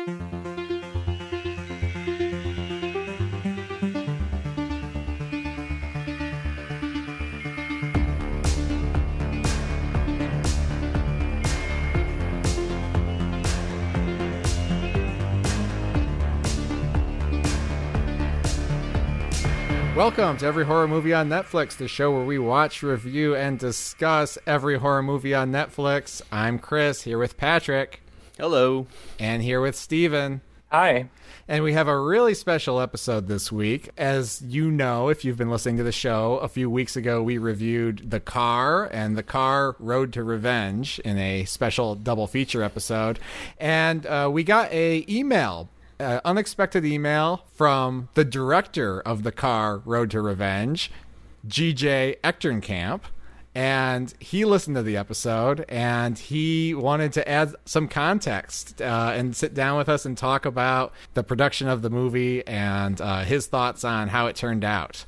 Welcome to Every Horror Movie on Netflix, the show where we watch, review, and discuss every horror movie on Netflix. I'm Chris, here with Patrick. Hello. And here with Steven. Hi. And we have a really special episode this week. As you know, if you've been listening to the show, a few weeks ago we reviewed The Car and The Car Road to Revenge in a special double feature episode. And uh, we got a email uh, unexpected email from the director of the car Road to Revenge, GJ Echternkamp. And he listened to the episode and he wanted to add some context uh, and sit down with us and talk about the production of the movie and uh, his thoughts on how it turned out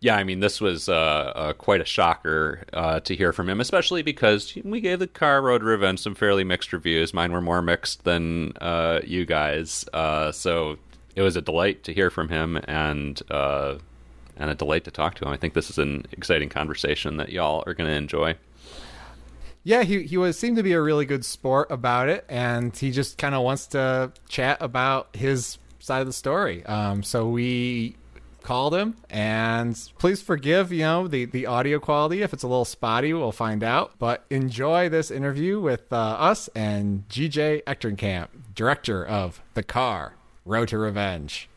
yeah, I mean, this was uh, uh, quite a shocker uh, to hear from him, especially because we gave the car Road Revenge some fairly mixed reviews. Mine were more mixed than uh, you guys, so it was a delight to hear from him and and a delight to talk to him. I think this is an exciting conversation that y'all are going to enjoy. Yeah, he he was seemed to be a really good sport about it, and he just kind of wants to chat about his side of the story. Um, so we called him and please forgive you know the the audio quality if it's a little spotty we'll find out but enjoy this interview with uh, us and gj echternkamp director of the car road to revenge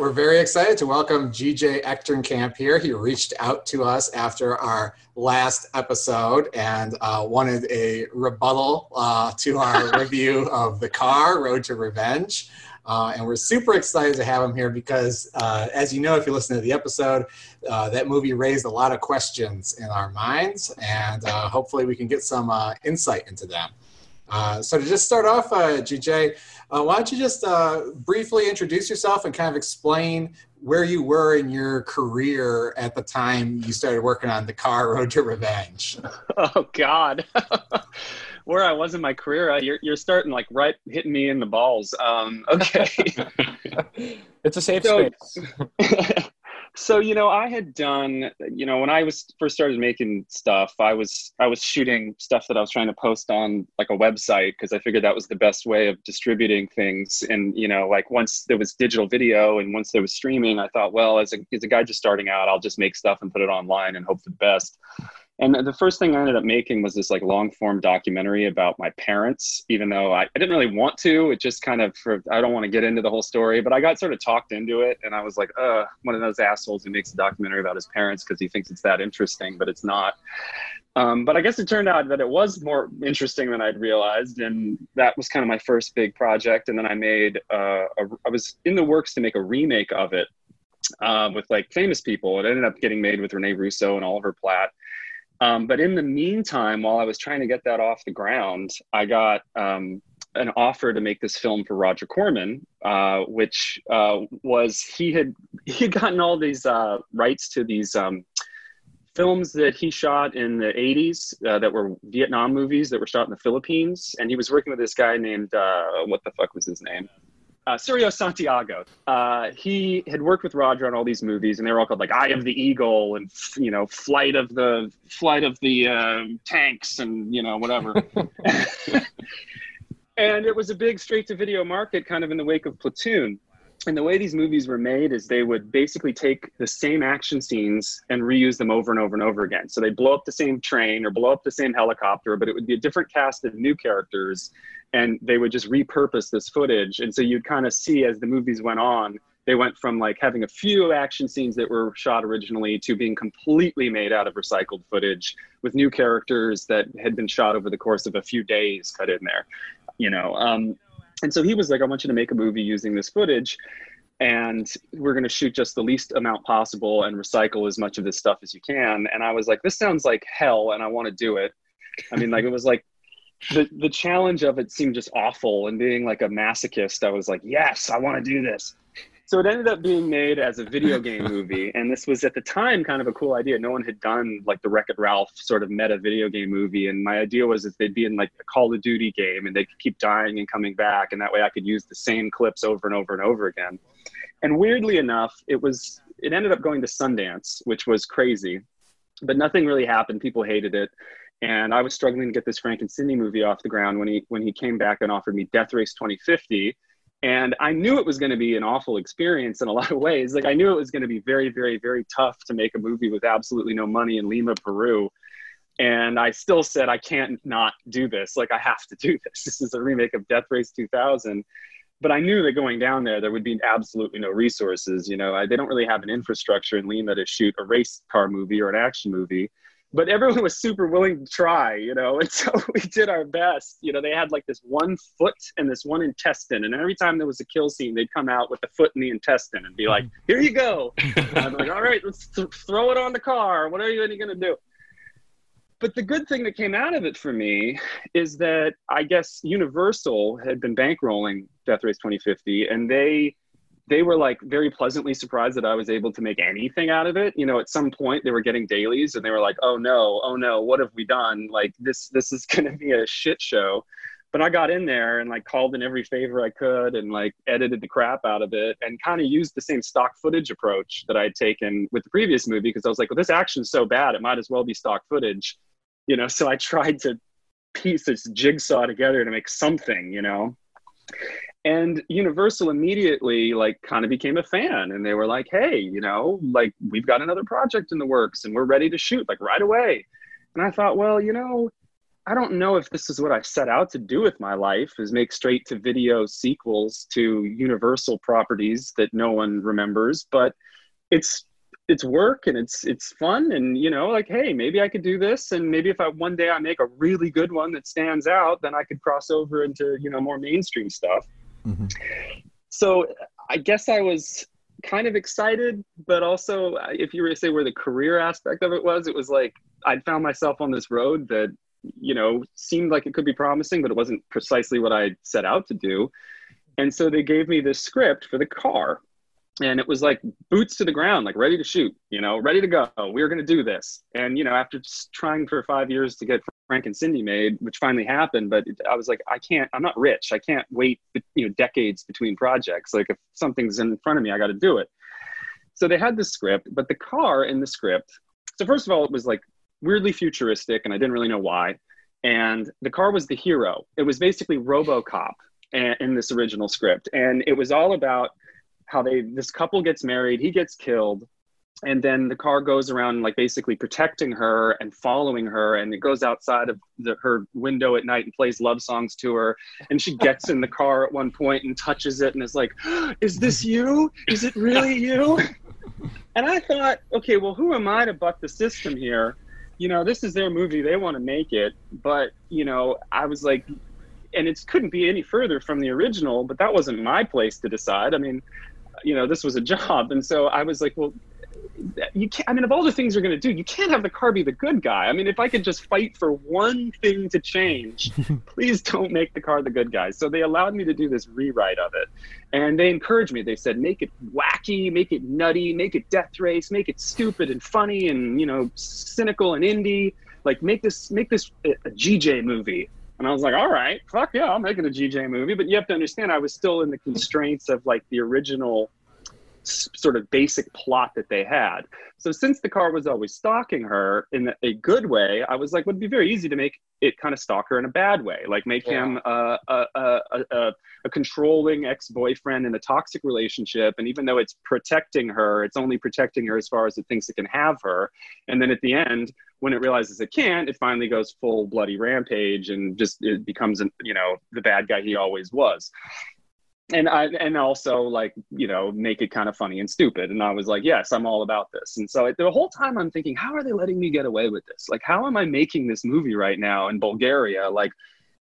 we're very excited to welcome GJ Echternkamp here. He reached out to us after our last episode and uh, wanted a rebuttal uh, to our review of the car, Road to Revenge. Uh, and we're super excited to have him here because, uh, as you know, if you listen to the episode, uh, that movie raised a lot of questions in our minds, and uh, hopefully we can get some uh, insight into them. Uh, so to just start off, GJ, why don't you just briefly introduce yourself and kind of explain where you were in your career at the time you started working on the car Road to Revenge? Oh God. where I was in my career, uh, you're you're starting like right hitting me in the balls. Um, okay, it's a safe so, space. So you know, I had done you know when I was first started making stuff, I was I was shooting stuff that I was trying to post on like a website because I figured that was the best way of distributing things. And you know, like once there was digital video and once there was streaming, I thought, well, as a as a guy just starting out, I'll just make stuff and put it online and hope for the best. And the first thing I ended up making was this like long form documentary about my parents, even though I, I didn't really want to. It just kind of, for, I don't want to get into the whole story, but I got sort of talked into it. And I was like, uh, one of those assholes who makes a documentary about his parents because he thinks it's that interesting, but it's not. Um, but I guess it turned out that it was more interesting than I'd realized. And that was kind of my first big project. And then I made, uh, a, I was in the works to make a remake of it uh, with like famous people. It ended up getting made with Rene Russo and Oliver Platt um, but in the meantime, while I was trying to get that off the ground, I got um, an offer to make this film for Roger Corman, uh, which uh, was he had he had gotten all these uh, rights to these um, films that he shot in the 80s uh, that were Vietnam movies that were shot in the Philippines, and he was working with this guy named uh, what the fuck was his name? Uh, Cirio Santiago. Uh, he had worked with Roger on all these movies, and they were all called like "Eye of the Eagle" and you know "Flight of the Flight of the uh, Tanks" and you know whatever. and it was a big straight-to-video market, kind of in the wake of Platoon. And the way these movies were made is they would basically take the same action scenes and reuse them over and over and over again. So they'd blow up the same train or blow up the same helicopter, but it would be a different cast of new characters and they would just repurpose this footage and so you'd kind of see as the movies went on they went from like having a few action scenes that were shot originally to being completely made out of recycled footage with new characters that had been shot over the course of a few days cut in there you know um, and so he was like i want you to make a movie using this footage and we're going to shoot just the least amount possible and recycle as much of this stuff as you can. And i was like this sounds like hell and i want to do it. I mean like it was like the the challenge of it seemed just awful and being like a masochist i was like yes i want to do this so it ended up being made as a video game movie, and this was at the time kind of a cool idea. No one had done like the Wreck It Ralph sort of meta video game movie, and my idea was that they'd be in like a Call of Duty game, and they could keep dying and coming back, and that way I could use the same clips over and over and over again. And weirdly enough, it was it ended up going to Sundance, which was crazy, but nothing really happened. People hated it and I was struggling to get this Frank and Cindy movie off the ground when he when he came back and offered me Death Race 2050. And I knew it was going to be an awful experience in a lot of ways. Like I knew it was going to be very, very, very tough to make a movie with absolutely no money in Lima, Peru. And I still said I can't not do this. Like I have to do this. This is a remake of Death Race 2000. But I knew that going down there, there would be absolutely no resources. You know, I, they don't really have an infrastructure in Lima to shoot a race car movie or an action movie but everyone was super willing to try, you know, and so we did our best. You know, they had like this one foot and this one intestine, and every time there was a kill scene, they'd come out with the foot and the intestine and be like, "Here you go." I'm like, "All right, let's th- throw it on the car. What are you, you going to do?" But the good thing that came out of it for me is that I guess Universal had been bankrolling Death Race 2050, and they they were like very pleasantly surprised that I was able to make anything out of it. You know, at some point they were getting dailies and they were like, "Oh no, oh no, what have we done? Like this this is going to be a shit show." But I got in there and like called in every favor I could and like edited the crap out of it and kind of used the same stock footage approach that I had taken with the previous movie because I was like, "Well, this action's so bad, it might as well be stock footage." You know, so I tried to piece this jigsaw together to make something, you know and universal immediately like kind of became a fan and they were like hey you know like we've got another project in the works and we're ready to shoot like right away. And i thought well you know i don't know if this is what i set out to do with my life is make straight to video sequels to universal properties that no one remembers but it's it's work and it's it's fun and you know like hey maybe i could do this and maybe if i one day i make a really good one that stands out then i could cross over into you know more mainstream stuff Mm-hmm. So I guess I was kind of excited, but also if you were to say where the career aspect of it was, it was like I'd found myself on this road that you know seemed like it could be promising, but it wasn't precisely what I set out to do. And so they gave me this script for the car and it was like boots to the ground like ready to shoot you know ready to go we were going to do this and you know after trying for five years to get frank and cindy made which finally happened but i was like i can't i'm not rich. I can't wait you know decades between projects. Like if something's in front of me i got to do it. So they had the script but the car in the script so first of all it was like weirdly futuristic and i didn't really know why. And the car was the hero. It was basically robocop in this original script. And it was all about how they this couple gets married, he gets killed, and then the car goes around like basically protecting her and following her and it goes outside of the, her window at night and plays love songs to her. And she gets in the car at one point and touches it and is like is this you? Is it really you? And i thought okay well who am i to buck the system here? You know this is their movie. They want to make it. But you know i was like and it couldn't be any further from the original but that wasn't my place to decide. I mean you know, this was a job. And so I was like, well, you can't, I mean, of all the things you're going to do, you can't have the car be the good guy. I mean, if I could just fight for one thing to change, please don't make the car the good guy. So they allowed me to do this rewrite of it. And they encouraged me. They said, make it wacky, make it nutty, make it death race, make it stupid and funny and, you know, cynical and indie. Like, make this, make this a, a GJ movie. And I was like, all right, fuck yeah, I'm making a GJ movie. But you have to understand, I was still in the constraints of like the original sort of basic plot that they had. So since the car was always stalking her in a good way, I was like, would be very easy to make it kind of stalk her in a bad way, like make yeah. him a, a, a, a, a controlling ex-boyfriend in a toxic relationship. And even though it's protecting her, it's only protecting her as far as it thinks it can have her. And then at the end, when it realizes it can't, it finally goes full bloody rampage and just it becomes, you know, the bad guy he always was and I and also like you know make it kind of funny and stupid. And I was like, yes, I'm all about this. And so the whole time I'm thinking, how are they letting me get away with this? Like, how am I making this movie right now in Bulgaria? Like,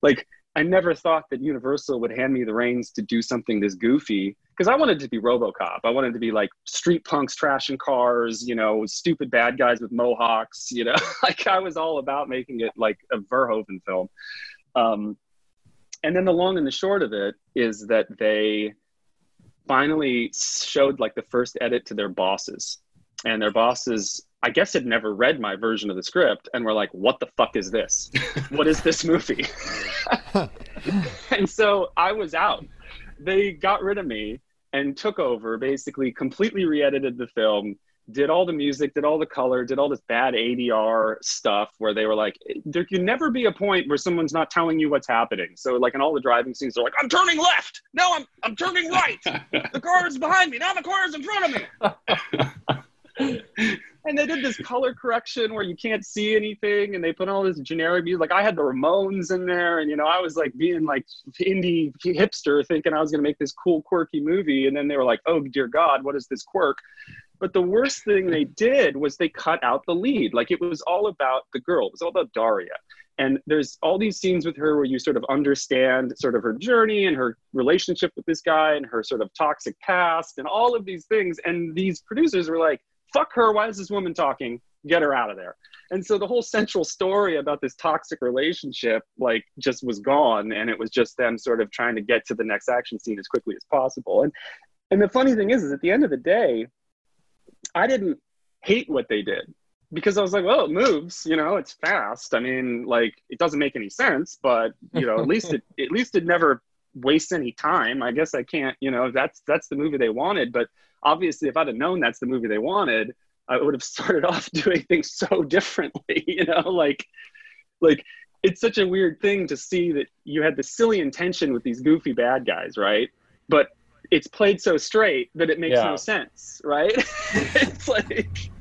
like I never thought that Universal would hand me the reins to do something this goofy because I wanted to be RoboCop. I wanted to be like street punks trashing cars, you know, stupid bad guys with mohawks. You know, like I was all about making it like a Verhoeven film. Um, and then the long and the short of it is that they finally showed like the first edit to their bosses. And their bosses, I guess, had never read my version of the script and were like, what the fuck is this? what is this movie? and so I was out. They got rid of me and took over, basically, completely re edited the film did all the music, did all the color, did all this bad ADR stuff where they were like, there can never be a point where someone's not telling you what's happening. So like in all the driving scenes, they're like, I'm turning left. No, I'm I'm turning right. the car is behind me. Now the car is in front of me. and they did this color correction where you can't see anything, and they put all this generic music. Like I had the Ramones in there, and you know I was like being like indie hipster, thinking I was gonna make this cool, quirky movie, and then they were like, "Oh dear God, what is this quirk?" But the worst thing they did was they cut out the lead. Like it was all about the girl. It was all about Daria. And there's all these scenes with her where you sort of understand sort of her journey and her relationship with this guy and her sort of toxic past and all of these things. And these producers were like, fuck her. Why is this woman talking? Get her out of there. And so the whole central story about this toxic relationship, like, just was gone. And it was just them sort of trying to get to the next action scene as quickly as possible. And and the funny thing is, is at the end of the day, I didn't hate what they did because I was like, well, it moves, you know, it's fast. I mean, like it doesn't make any sense, but you know, at least it at least it never wastes any time. I guess I can't, you know, that's that's the movie they wanted. But obviously if I'd have known that's the movie they wanted, I would have started off doing things so differently, you know, like like it's such a weird thing to see that you had the silly intention with these goofy bad guys, right? But it's played so straight that it makes yeah. no sense, right? it's like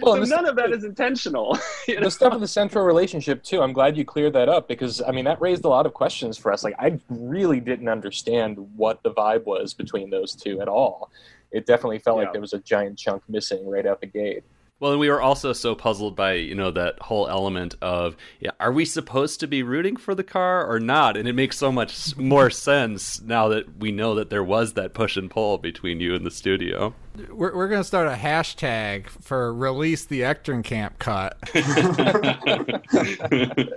well, so none of that is intentional. You know? The stuff of the central relationship too. I'm glad you cleared that up because I mean that raised a lot of questions for us. Like I really didn't understand what the vibe was between those two at all. It definitely felt yeah. like there was a giant chunk missing right out the gate. Well, and we were also so puzzled by you know that whole element of yeah, are we supposed to be rooting for the car or not? And it makes so much more sense now that we know that there was that push and pull between you and the studio. We're we're gonna start a hashtag for release the Echternkamp cut.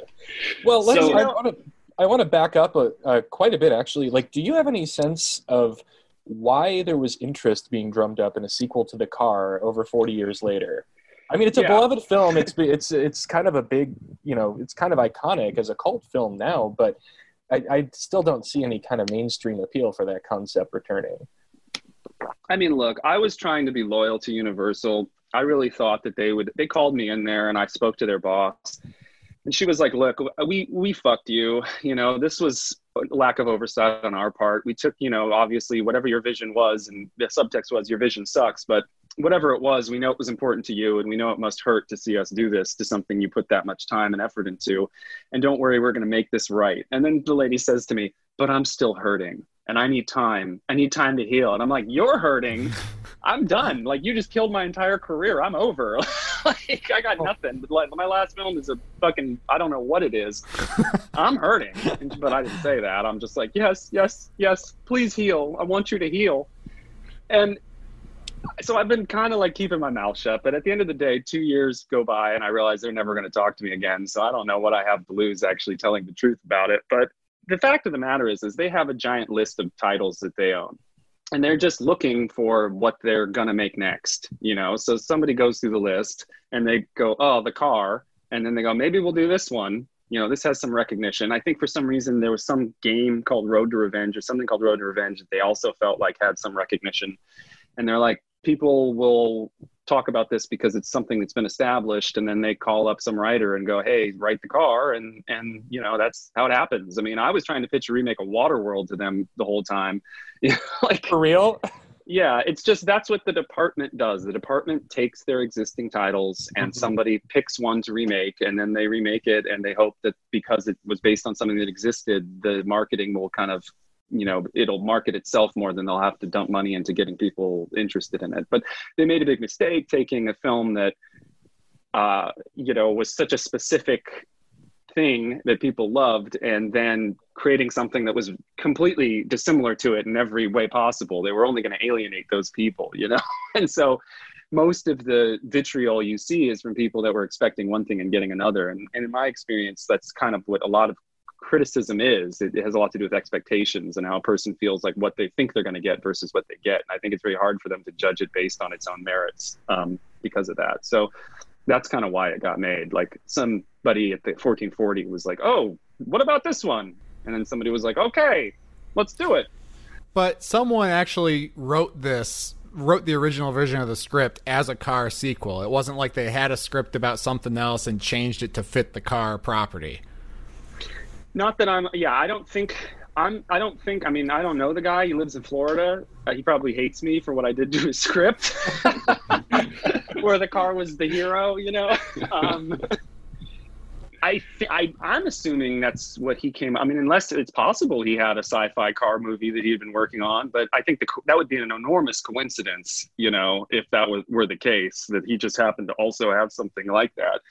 well, let's. So, I want to I want to back up a, uh, quite a bit actually. Like, do you have any sense of why there was interest being drummed up in a sequel to The Car over 40 years later. I mean, it's a yeah. beloved film. It's it's it's kind of a big, you know, it's kind of iconic as a cult film now. But I, I still don't see any kind of mainstream appeal for that concept returning. I mean, look, I was trying to be loyal to Universal. I really thought that they would. They called me in there, and I spoke to their boss, and she was like, "Look, we we fucked you. You know, this was lack of oversight on our part. We took, you know, obviously whatever your vision was, and the subtext was your vision sucks, but whatever it was, we know it was important to you, and we know it must hurt to see us do this to something you put that much time and effort into. And don't worry, we're going to make this right. And then the lady says to me, "But I'm still hurting." And I need time. I need time to heal. And I'm like, you're hurting. I'm done. Like you just killed my entire career. I'm over. like I got oh. nothing. Like my last film is a fucking I don't know what it is. I'm hurting. But I didn't say that. I'm just like, yes, yes, yes. Please heal. I want you to heal. And so I've been kind of like keeping my mouth shut. But at the end of the day, two years go by, and I realize they're never going to talk to me again. So I don't know what I have to lose actually telling the truth about it. But the fact of the matter is is they have a giant list of titles that they own and they're just looking for what they're going to make next you know? So somebody goes through the list and they go oh the car and then they go maybe we'll do this one. You know this has some recognition. I think for some reason there was some game called road to revenge or something called road to revenge that they also felt like had some recognition. And they're like people will talk about this because it's something that's been established and then they call up some writer and go hey write the car and and you know that's how it happens. I mean i was trying to pitch a remake of waterworld to them the whole time. Like for real? Yeah it's just that's what the department does. The department takes their existing titles and mm-hmm. somebody picks one to remake and then they remake it and they hope that because it was based on something that existed the marketing will kind of you know it'll market itself more than they'll have to dump money into getting people interested in it. But they made a big mistake taking a film that uh, you know was such a specific thing that people loved and then creating something that was completely dissimilar to it in every way possible. They were only going to alienate those people you know? And so most of the vitriol you see is from people that were expecting one thing and getting another. And, and in my experience that's kind of what a lot of criticism is. It, it, has a lot to do with expectations and how a person feels like what they think they're going to get versus what they get. And I think it's very hard for them to judge it based on its own merits um, because of that. So that's kind of why it got made. Like somebody at the 1440 was like, "Oh, what about this one?" And then somebody was like, "Okay, let's do it." But someone actually wrote this wrote the original version of the script as a car sequel. It wasn't like they had a script about something else and changed it to fit the car property. Not that I'm. Yeah, I don't think I'm. I don't think. I mean, I don't know the guy. He lives in Florida. Uh, he probably hates me for what I did to his script, where the car was the hero. You know. Um, I, th- I I'm assuming that's what he came. I mean, unless it's possible he had a sci-fi car movie that he had been working on, but I think the, that would be an enormous coincidence, you know, if that was were the case that he just happened to also have something like that.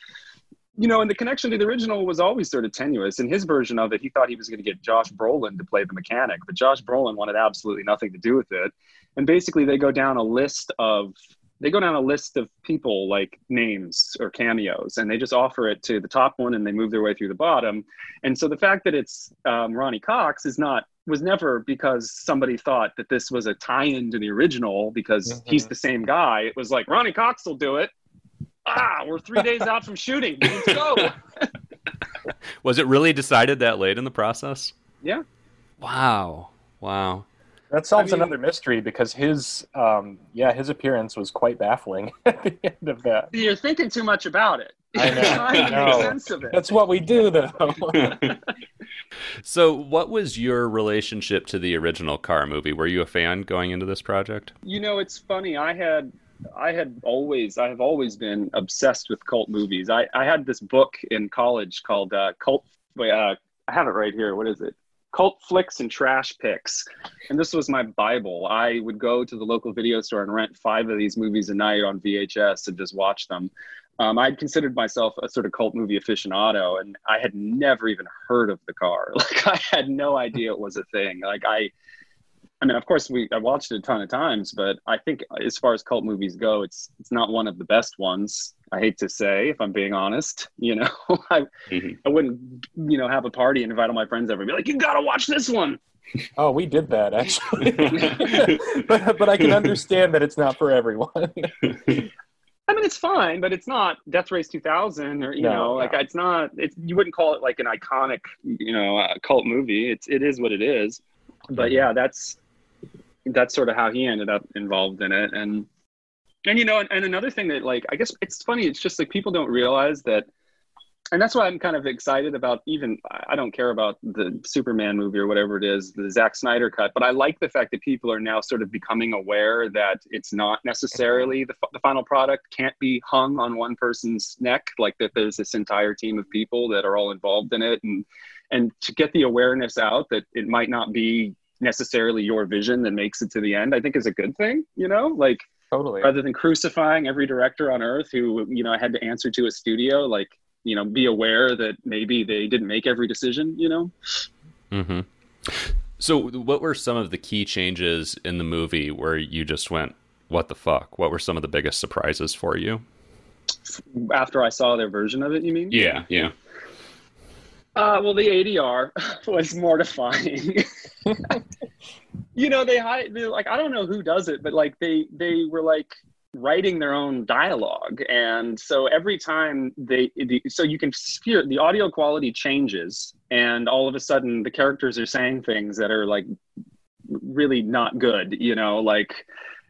You know, and the connection to the original was always sort of tenuous. In his version of it, he thought he was going to get Josh Brolin to play the mechanic, but Josh Brolin wanted absolutely nothing to do with it. And basically, they go down a list of they go down a list of people like names or cameos and they just offer it to the top one and they move their way through the bottom and so the fact that it's um, ronny cox is not was never because somebody thought that this was a tie-in to the original because mm-hmm. he's the same guy it was like ronny cox will do it ah we're three days out from shooting let's go was it really decided that late in the process yeah wow wow that solves I mean, another mystery because his, um, yeah, his appearance was quite baffling at the end of that. You're thinking too much about it. I know. I That's what we do, though. so, what was your relationship to the original car movie? Were you a fan going into this project? You know, it's funny. I had, I had always, I have always been obsessed with cult movies. I, I had this book in college called uh, Cult. Uh, I have it right here. What is it? cult flicks and trash picks. And this was my Bible. I would go to the local video store and rent five of these movies a night on VHS and just watch them. Um, I'd considered myself a sort of cult movie aficionado, and I had never even heard of the car. Like I had no idea it was a thing. Like I, I mean, of course, we I watched it a ton of times, but I think as far as cult movies go, it's it's not one of the best ones. I hate to say, if I'm being honest, you know, I mm-hmm. I wouldn't you know have a party and invite all my friends over and be like, you gotta watch this one. Oh, we did that actually, but but I can understand that it's not for everyone. I mean, it's fine, but it's not Death Race 2000 or you no, know, like it's not. It's you wouldn't call it like an iconic, you know, uh, cult movie. It's it is what it is. But mm-hmm. yeah, that's that's sort of how he ended up involved in it. And and you know and, and another thing that like i guess it's funny it's just like people don't realize that and that's why I'm kind of excited about even I don't care about the Superman movie or whatever it is, the Zack Snyder cut, but I like the fact that people are now sort of becoming aware that it's not necessarily the, the final product can't be hung on one person's neck, like that there's this entire team of people that are all involved in it, and and to get the awareness out that it might not be necessarily your vision that makes it to the end, I think is a good thing. You know, like totally rather than crucifying every director on earth who you know had to answer to a studio, like you know, be aware that maybe they didn't make every decision. You know. Hmm. So, what were some of the key changes in the movie where you just went, "What the fuck"? What were some of the biggest surprises for you? After I saw their version of it, you mean? Yeah, yeah. Uh, well, the ADR was mortifying. you know, they hide like I don't know who does it, but like they they were like writing their own dialogue, and so every time they the, so you can hear the audio quality changes, and all of a sudden the characters are saying things that are like really not good. You know, like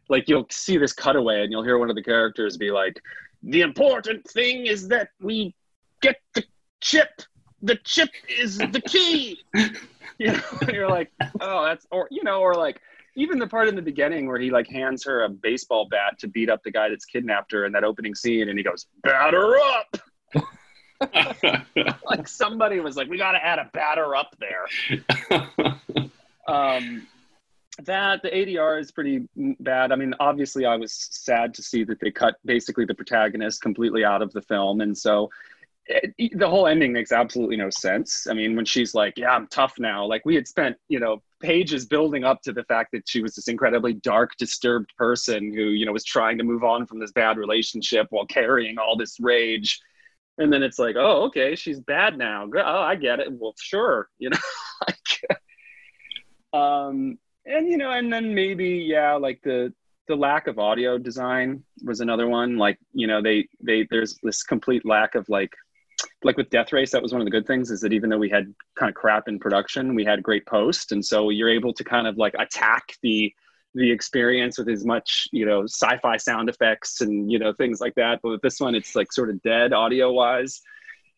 like you'll see this cutaway, and you'll hear one of the characters be like, "The important thing is that we get the chip." The chip is the key. you know, you're like, oh, that's or you know, or like even the part in the beginning where he like hands her a baseball bat to beat up the guy that's kidnapped her in that opening scene, and he goes, "Batter up." like somebody was like, "We got to add a batter up there." um, that the ADR is pretty bad. I mean, obviously, I was sad to see that they cut basically the protagonist completely out of the film, and so the whole ending makes absolutely no sense. I mean, when she's like, "Yeah, I'm tough now," like we had spent, you know, pages building up to the fact that she was this incredibly dark, disturbed person who, you know, was trying to move on from this bad relationship while carrying all this rage. and then it's like, oh, okay, she's bad now. Oh, I get it. Well, sure, you know. um, and you know, and then maybe yeah, like the the lack of audio design was another one. Like you know, they they there's this complete lack of like like with Death Race, that was one of the good things is that even though we had kind of crap in production, we had great post, and so you're able to kind of like attack the the experience with as much you know sci-fi sound effects and you know things like that. But with this one it's like sort of dead audio wise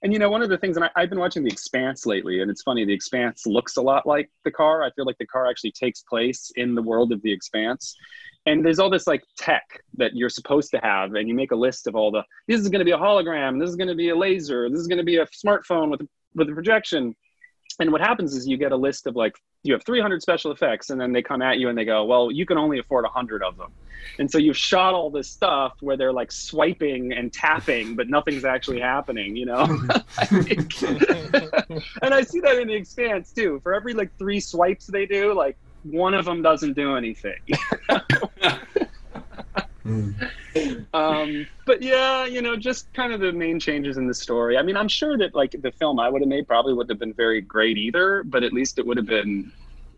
and you know one of the things and I, have been watching the expanse lately and it's funny the expanse looks a lot like the car. I feel like the car actually takes place in the world of the expanse and there's all this like tech that you're supposed to have and you make a list of all the this is going to be a hologram this is going to be a laser this is going to be a smartphone with a, with a projection. And what happens is you get a list of like you have 300 special effects and then they come at you and they go well you can only afford 100 of them. And so you've shot all this stuff where they're like swiping and tapping but nothing's actually happening you know? And i see that in the expanse too. For every like three swipes they do like one of them doesn't do anything um, but yeah, you know, just kind of the main changes in the story. I mean, I'm sure that like the film I would have made probably wouldn't have been very great either, but at least it would have been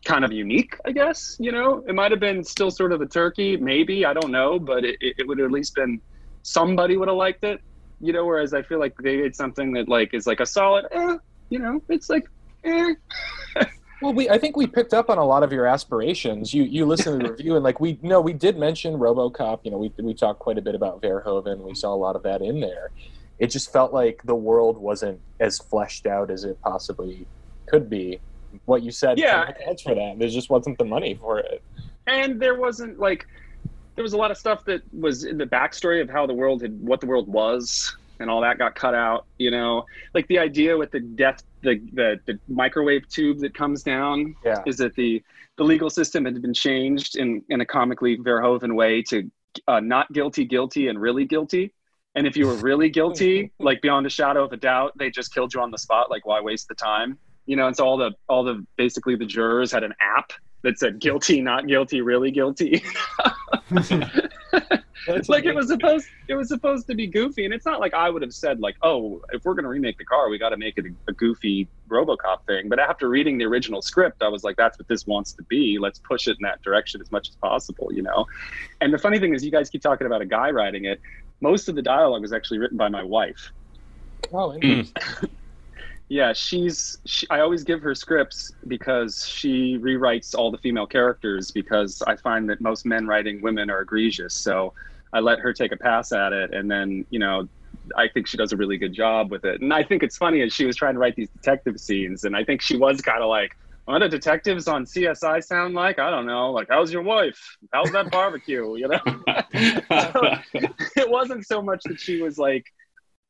kind of unique, I guess. You know, it might have been still sort of a turkey, maybe I don't know, but it, it would have at least been somebody would have liked it. You know, whereas I feel like they did something that like is like a solid, eh, you know, it's like, eh. Well, we I think we picked up on a lot of your aspirations. You you listened to the review and like we no we did mention RoboCop. You know we we talked quite a bit about Verhoeven. We saw a lot of that in there. It just felt like the world wasn't as fleshed out as it possibly could be. What you said, yeah, for that. There just wasn't the money for it, and there wasn't like there was a lot of stuff that was in the backstory of how the world had what the world was and all that got cut out you know like the idea with the death the, the, the microwave tube that comes down yeah. is that the the legal system had been changed in in a comically Verhoeven way to uh, not guilty, guilty, and really guilty. And if you were really guilty, like beyond a shadow of a doubt, they just killed you on the spot. Like, why waste the time? You know. And so all the all the basically the jurors had an app that said guilty, not guilty, really guilty. like it was supposed it was supposed to be goofy and it's not like i would have said like oh if we're going to remake the car we got to make it a, a, goofy robocop thing. But after reading the original script i was like that's what this wants to be. Let's push it in that direction as much as possible you know? And the funny thing is you guys keep talking about a guy writing it. Most of the dialogue was actually written by my wife. Oh interesting yeah she's she, i always give her scripts because she rewrites all the female characters because i find that most men writing women are egregious so I let her take a pass at it, and then you know, I think she does a really good job with it. And I think it's funny as she was trying to write these detective scenes, and I think she was kind of like, "What do detectives on CSI sound like?" I don't know. Like, how's your wife? How's that barbecue? You know, so, it wasn't so much that she was like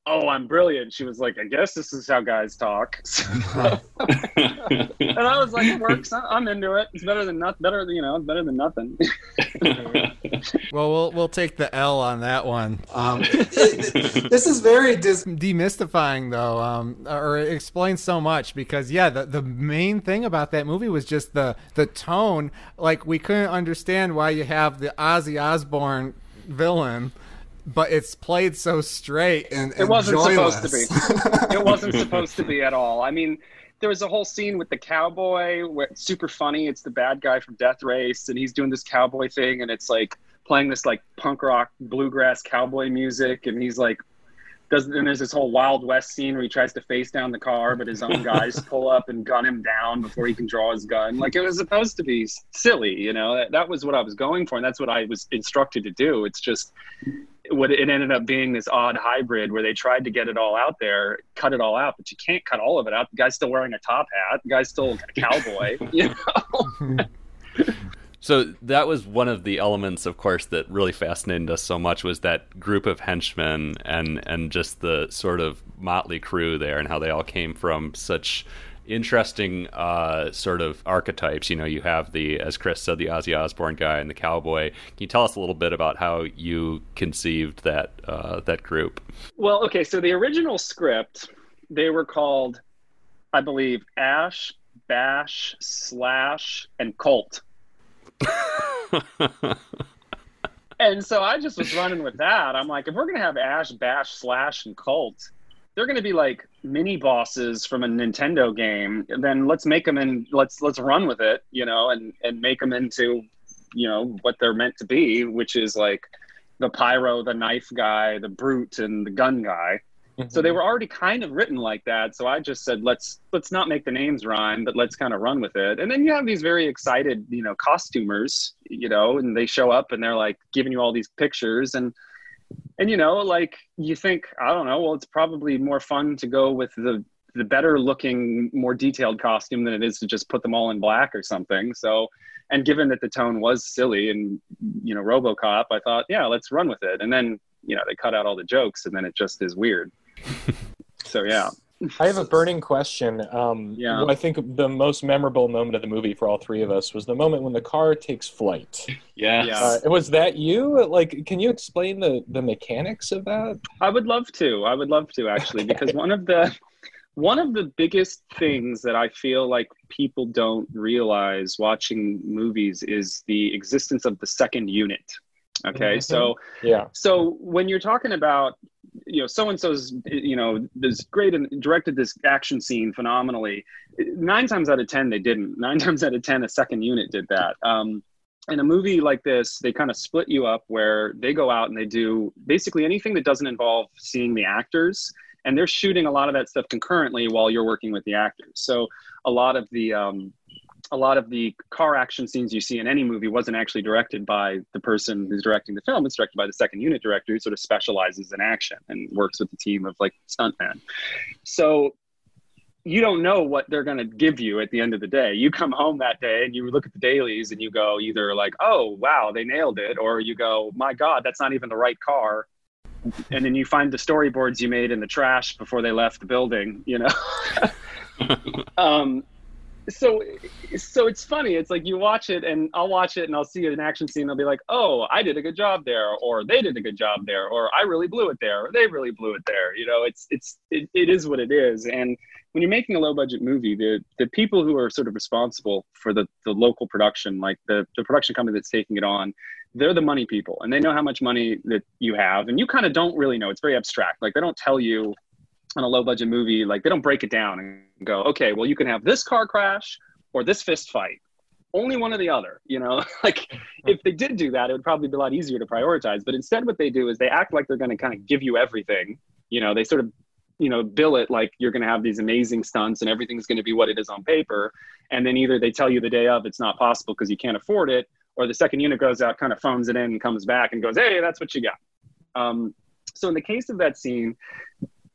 oh, I'm brilliant. She was like, I guess this is how guys talk. and I was like, it works. I'm into it. It's better than not better. You know, better than nothing. well, we'll we'll take the L on that one. Um, this is very dis- demystifying, though, um, or it explains so much because yeah, the the main thing about that movie was just the the tone. Like we couldn't understand why you have the Ozzy Osbourne villain but it's played so straight and, and it wasn't joyless. supposed to be. it wasn't supposed to be at all. I mean, there was a whole scene with the cowboy where it's super funny. It's the bad guy from Death Race, and he's doing this cowboy thing, and it's like playing this like punk rock bluegrass cowboy music, and he's like does and there's this whole Wild West scene where he tries to face down the car, but his own guys pull up and gun him down before he can draw his gun. Like it was supposed to be silly, you know. That, that was what I was going for, and that's what I was instructed to do. It's just what it ended up being this odd hybrid where they tried to get it all out there, cut it all out, but you can't cut all of it out. The guy's still wearing a top hat. The guy's still a cowboy, know. So that was one of the elements, of course, that really fascinated us so much was that group of henchmen and and just the sort of motley crew there and how they all came from such interesting uh, sort of archetypes. You know, you have the, as Chris said, the Ozzy Osbourne guy and the cowboy. Can you tell us a little bit about how you conceived that uh, that group? Well, okay, so the original script, they were called, I believe, Ash, Bash, Slash, and Colt and so I just was running with that. I'm like, if we're gonna have Ash, Bash, Slash, and Colt, they're going to be like mini bosses from a Nintendo game. Then let's make them and let's let's run with it, you know, and and make them into, you know, what they're meant to be, which is like the pyro, the knife guy, the brute, and the gun guy. Mm-hmm. So they were already kind of written like that. So I just said, let's let's not make the names rhyme, but let's kind of run with it. And then you have these very excited, you know, costumers, you know, and they show up and they're like giving you all these pictures and and you know like you think i don't know well it's probably more fun to go with the the better looking more detailed costume than it is to just put them all in black or something. So and given that the tone was silly and you know robocop i thought yeah let's run with it. And then you know they cut out all the jokes and then it just is weird. So yeah I have a burning question. Um, yeah. I think the most memorable moment of the movie for all three of us was the moment when the car takes flight. Yeah. Uh, was that you? Like, can you explain the the mechanics of that? I would love to. I would love to actually, okay. because one of the one of the biggest things that I feel like people don't realize watching movies is the existence of the second unit. Okay, mm-hmm. so yeah, so when you're talking about you know so and so's you know this great and directed this action scene phenomenally nine times out of ten they didn't. Nine times out of ten a second unit did that. Um, in a movie like this they kind of split you up where they go out and they do basically anything that doesn't involve seeing the actors and they're shooting a lot of that stuff concurrently while you're working with the actors. So a lot of the um, a lot of the car action scenes you see in any movie wasn't actually directed by the person who's directing the film. It's directed by the second unit director who sort of specializes in action and works with the team of like stuntmen. So you don't know what they're going to give you at the end of the day. You come home that day and you look at the dailies and you go either like, "Oh, wow, they nailed it," or you go, "My god, that's not even the right car." And then you find the storyboards you made in the trash before they left the building, you know. um, so so it's funny. It's like you watch it and i'll watch it and i'll see an action scene. I'll be like oh i did a good job there or they did a good job there or i really blew it there or they really blew it there. You know it's it's it, it is what it is. And when you're making a low budget movie the the people who are sort of responsible for the the local production like the the production company that's taking it on they're the money people. And they know how much money that you have. And you kind of don't really know. It's very abstract. Like they don't tell you on a low budget movie, like they don't break it down and go, okay, well, you can have this car crash or this fist fight. Only one or the other, you know. like if they did do that, it would probably be a lot easier to prioritize. But instead, what they do is they act like they're going to kind of give you everything. You know, they sort of, you know, bill it like you're going to have these amazing stunts and everything's going to be what it is on paper. And then either they tell you the day of it's not possible because you can't afford it, or the second unit goes out, kind of phones it in, and comes back and goes, hey, that's what you got. Um, so in the case of that scene,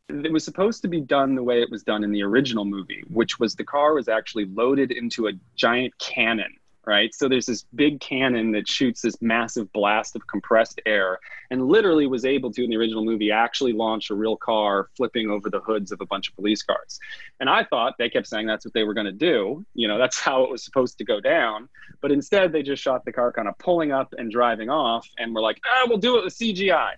it was supposed to be done the way it was done in the original movie, which was the car was actually loaded into a giant cannon, right? So there's this big cannon that shoots this massive blast of compressed air and literally was able to, in the original movie, actually launch a real car flipping over the hoods of a bunch of police cars. And I thought they kept saying that's what they were going to do. You know, that's how it was supposed to go down. But instead, they just shot the car kind of pulling up and driving off and we're like, ah, we'll do it with CGI.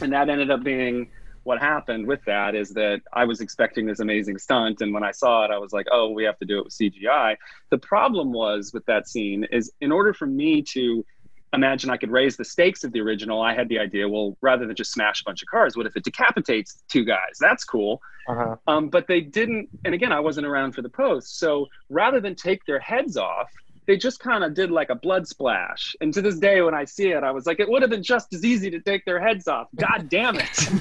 and that ended up being what happened with that is that I was expecting this amazing stunt, and when I saw it, I was like, "Oh, we have to do it with CGI." The problem was with that scene is, in order for me to imagine I could raise the stakes of the original, I had the idea, well, rather than just smash a bunch of cars, what if it decapitates two guys? That's cool. Uh-huh. Um, but they didn't, and again, I wasn't around for the post, so rather than take their heads off, they just kind of did like a blood splash. And to this day, when I see it, I was like, it would have been just as easy to take their heads off. God damn it.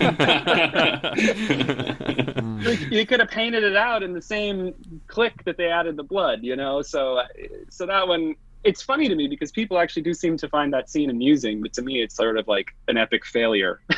you could have painted it out in the same click that they added the blood, you know? So, so that one, it's funny to me because people actually do seem to find that scene amusing, but to me, it's sort of like an epic failure.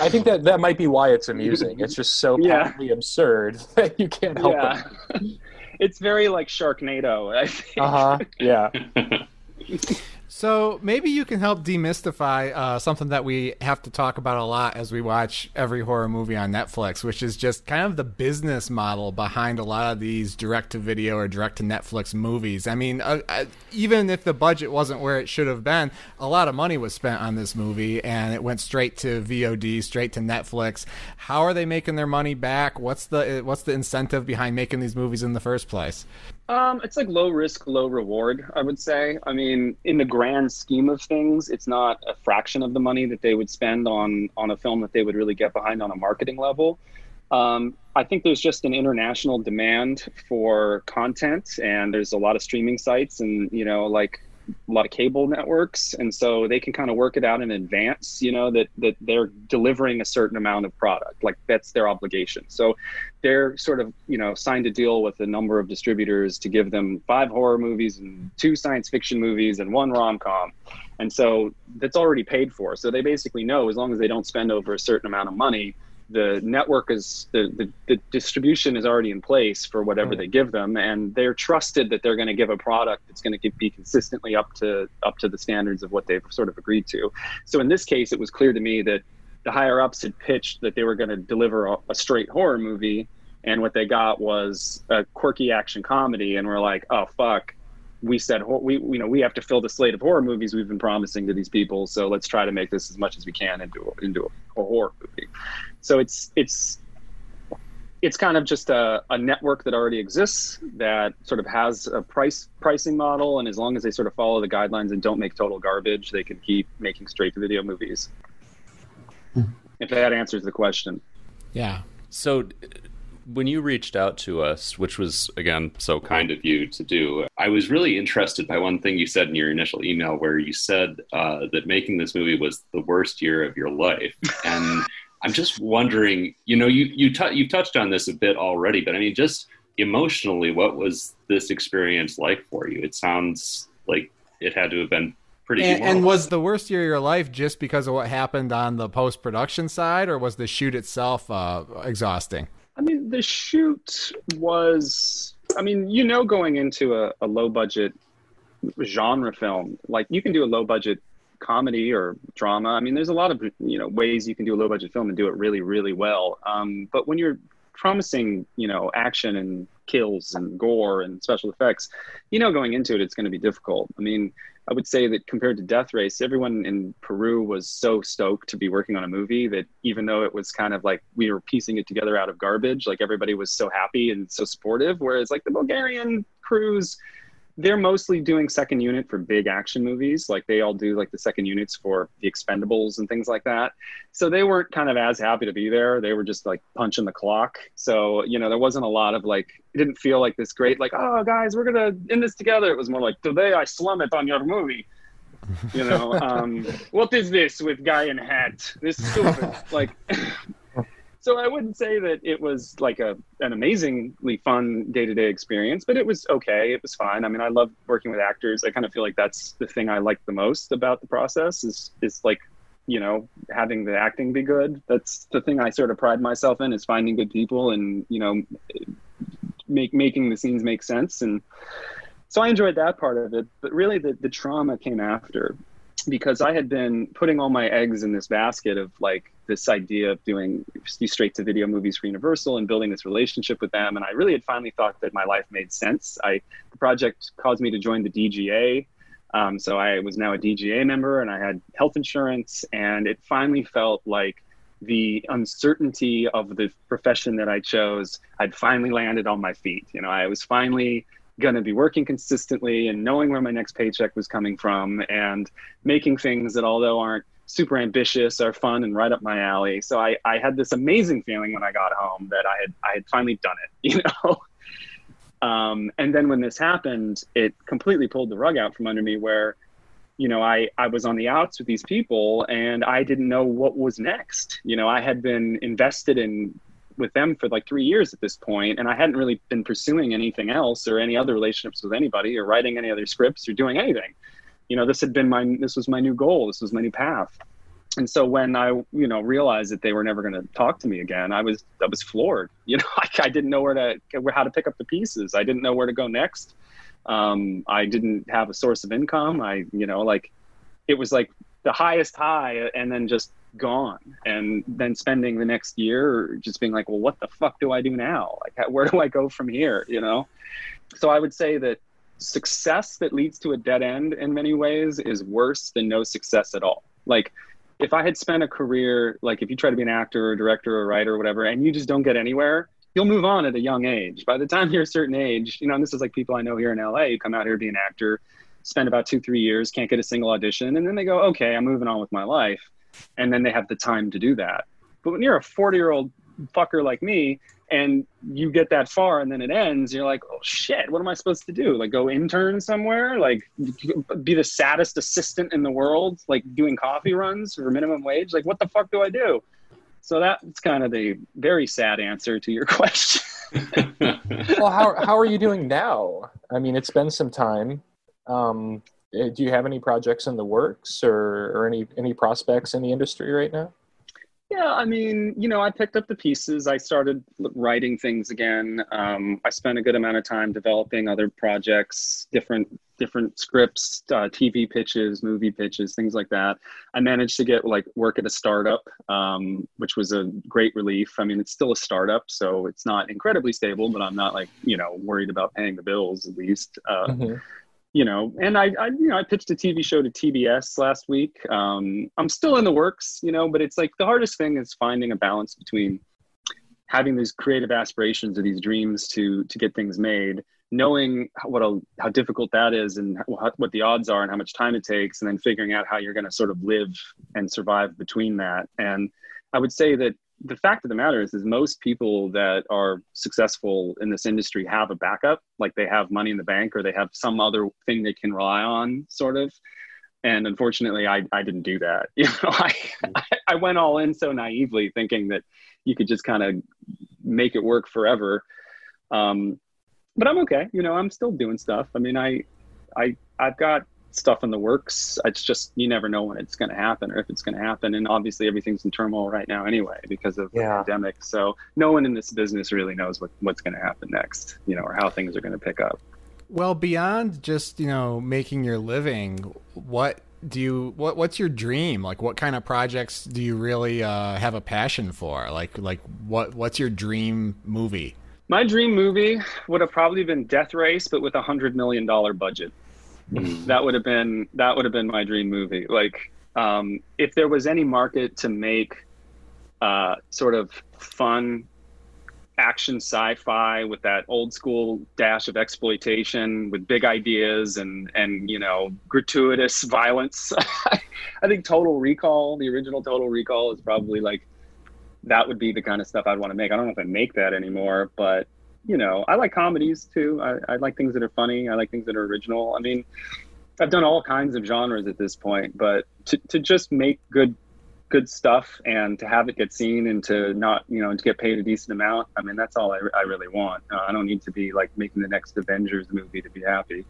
I think that that might be why it's amusing. It's just so yeah. patently absurd that you can't help yeah. it it's very like Sharknado. I think. Uh huh. Yeah. So maybe you can help demystify uh, something that we have to talk about a lot as we watch every horror movie on Netflix, which is just kind of the business model behind a lot of these direct-to-video or direct-to-Netflix movies. I mean, uh, uh, even if the budget wasn't where it should have been, a lot of money was spent on this movie, and it went straight to VOD, straight to Netflix. How are they making their money back? What's the what's the incentive behind making these movies in the first place? Um, it's like low risk, low reward, I would say. I mean, in the grand scheme of things, it's not a fraction of the money that they would spend on on a film that they would really get behind on a marketing level. Um, I think there's just an international demand for content, and there's a lot of streaming sites, and you know, like a lot of cable networks and so they can kind of work it out in advance you know that that they're delivering a certain amount of product like that's their obligation. So they're sort of you know signed a deal with a number of distributors to give them five horror movies and two science fiction movies and one rom-com and so that's already paid for. So they basically know as long as they don't spend over a certain amount of money the network is the, the, the, distribution is already in place for whatever they give them and they're trusted that they're going to give a product that's going to be consistently up to up to the standards of what they've sort of agreed to. So in this case it was clear to me that the higher ups had pitched that they were going to deliver a, a straight horror movie and what they got was a quirky action comedy and we're like oh fuck. We said we you know we have to fill the slate of horror movies we've been promising to these people so let's try to make this as much as we can into into a, a horror movie so it's it's it's kind of just a, a network that already exists that sort of has a price pricing model. And as long as they sort of follow the guidelines and don't make total garbage they can keep making straight to video movies. Hmm. if that answers the question. Yeah. So when you reached out to us, which was again so kind of you to do, I was really interested by one thing you said in your initial email, where you said uh, that making this movie was the worst year of your life, and I'm just wondering, you know, you you t- you've touched on this a bit already, but I mean, just emotionally, what was this experience like for you? It sounds like it had to have been pretty. And, and, was the worst year of your life just because of what happened on the post production side, or was the shoot itself uh, exhausting? I mean, the shoot was. I mean, you know, going into a, a low budget genre film, like you can do a low budget comedy or drama. I mean, there's a lot of you know ways you can do a low budget film and do it really, really well. Um, but when you're promising, you know, action and kills and gore and special effects, you know, going into it, it's going to be difficult. I mean, I would say that compared to Death Race, everyone in Peru was so stoked to be working on a movie that even though it was kind of like we were piecing it together out of garbage, like everybody was so happy and so supportive. Whereas like the Bulgarian crews, they're mostly doing second unit for big action movies. Like they all do like the second units for the Expendables and things like that. So they weren't kind of as happy to be there. They were just like punching the clock. So, you know, there wasn't a lot of like, it didn't feel like this great, like, oh, guys, we're going to end this together. It was more like, today I slum it on your movie. You know, um, what is this with guy in hat? This stupid. like, so I wouldn't say that it was like a an amazingly fun day to day experience, but it was okay. It was fine. I mean, I love working with actors. I kind of feel like that's the thing I like the most about the process is is like you know having the acting be good. That's the thing I sort of pride myself in is finding good people and you know make making the scenes make sense and so I enjoyed that part of it. But really, the the trauma came after because I had been putting all my eggs in this basket of like this idea of doing straight to video movies for Universal and building this relationship with them. And I really had finally thought that my life made sense. I the project caused me to join the DGA. Um, so I was now a DGA member and I had health insurance and it finally felt like the uncertainty of the profession that I chose, I'd finally landed on my feet. You know, I was finally going to be working consistently and knowing where my next paycheck was coming from and making things that although aren't super ambitious are fun and right up my alley. So i i had this amazing feeling when i got home that i had i had finally done it you know? Um, and then when this happened it completely pulled the rug out from under me where you know i i was on the outs with these people and i didn't know what was next. You know i had been invested in with them for like three years at this point, and I hadn't really been pursuing anything else or any other relationships with anybody or writing any other scripts or doing anything. You know, this had been my this was my new goal. This was my new path. And so when I, you know, realized that they were never going to talk to me again, I was I was floored. You know, I, I didn't know where to how to pick up the pieces. I didn't know where to go next. Um, I didn't have a source of income. I, you know, like it was like the highest high and then just gone and then spending the next year just being like well what the fuck do i do now like where do i go from here you know so i would say that success that leads to a dead end in many ways is worse than no success at all like if i had spent a career like if you try to be an actor or director or writer or whatever and you just don't get anywhere you'll move on at a young age. By the time you're a certain age, you know, and this is like people I know here in LA come out here to be an actor, spend about two, three years, can't get a single audition, and then they go, okay, I'm moving on with my life. And then they have the time to do that. But when you're a 40 year old fucker like me, and you get that far and then it ends you're like oh shit what am i supposed to do like go intern somewhere like be the saddest assistant in the world like doing coffee runs for minimum wage like what the fuck do i do so that's kind of the very sad answer to your question. well, how how are you doing now? I mean, it's been some time. Um, do you have any projects in the works or, or any any prospects in the industry right now? Yeah, I mean, you know, I picked up the pieces. I started writing things again. Um, I spent a good amount of time developing other projects, different different scripts, uh, TV pitches, movie pitches, things like that. I managed to get like work at a startup, um, which was a great relief. I mean, it's still a startup, so it's not incredibly stable, but I'm not like you know worried about paying the bills at least. Uh, mm-hmm you know, and I, I, you know, I pitched a TV show to TBS last week. Um, I'm still in the works, you know, but it's like the hardest thing is finding a balance between having these creative aspirations or these dreams to to get things made, knowing what a, how difficult that is and what, what the odds are and how much time it takes, and then figuring out how you're going to sort of live and survive between that. And I would say that the fact of the matter is, is most people that are successful in this industry have a backup, like they have money in the bank or they have some other thing they can rely on, sort of. And unfortunately, I, I didn't do that. You know, I, I went all in so naively, thinking that you could just kind of make it work forever. Um, but I'm okay. You know, I'm still doing stuff. I mean, I, I, I've got stuff in the works. It's just you never know when it's going to happen or if it's going to happen. And obviously, everything's in turmoil right now anyway because of yeah. the pandemic. So no one in this business really knows what, what's going to happen next, you know, or how things are going to pick up. Well, beyond just you know making your living, what do you what what's your dream? Like, what kind of projects do you really uh, have a passion for? Like, like what what's your dream movie? My dream movie would have probably been Death Race, but with a hundred million dollar budget. Mm-hmm. that would have been that would have been my dream movie. Like um, if there was any market to make uh, sort of fun action sci-fi with that old school dash of exploitation with big ideas and and you know gratuitous violence i think total recall the original total recall is probably like that would be the kind of stuff i'd want to make i don't know if i make that anymore but you know, I like comedies too. I, I like things that are funny. I like things that are original. I mean, I've done all kinds of genres at this point, but to, to just make good good stuff and to have it get seen and to not you know to get paid a decent amount i mean that's all i, I really want uh, i don't need to be like making the next avengers movie to be happy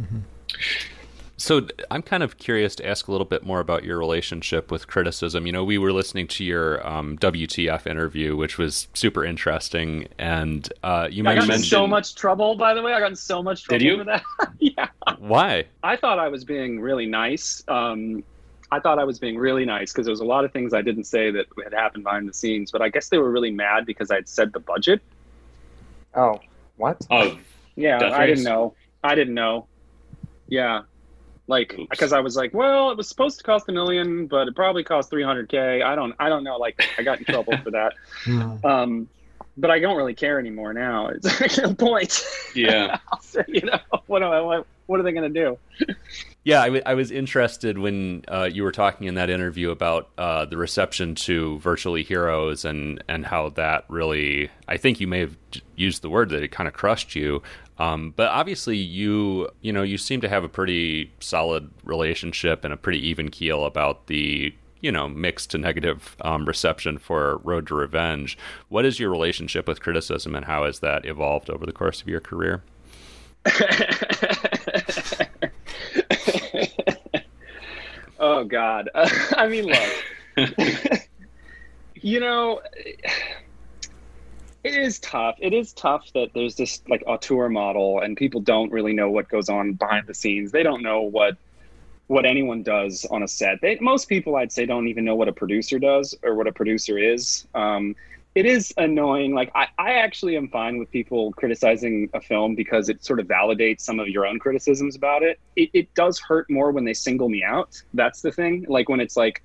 mm-hmm. So I'm kind of curious to ask a little bit more about your relationship with criticism. You know, we were listening to your um, WTF interview, which was super interesting, and uh, you I mentioned got in so much trouble. By the way, I got in so much trouble Did you? for that. yeah. Why? I thought I was being really nice. Um, I thought I was being really nice because there was a lot of things I didn't say that had happened behind the scenes, but I guess they were really mad because I'd said the budget. Oh, what? Oh, yeah, I didn't know. I didn't know. Yeah, like because i was like well it was supposed to cost a million but it probably cost 300k i don't i don't know like i got in trouble for that. Hmm. um but i don't really care anymore now. It's the point. Yeah. You know what am i what, what are they going to do? Yeah I, w- I was interested when uh, you were talking in that interview about uh, the reception to virtually heroes and and how that really i think you may have used the word that it kind of crushed you um, but obviously, you you know you seem to have a pretty solid relationship and a pretty even keel about the you know mixed to negative um, reception for Road to Revenge. What is your relationship with criticism, and how has that evolved over the course of your career? oh God! I mean, look, you know it is tough. It is tough that there's this like auteur model and people don't really know what goes on behind the scenes. They don't know what what anyone does on a set. They, most people, I'd say, don't even know what a producer does or what a producer is. Um, it is annoying. Like I, I actually am fine with people criticizing a film because it sort of validates some of your own criticisms about it. It, it does hurt more when they single me out. That's the thing. Like when it's like,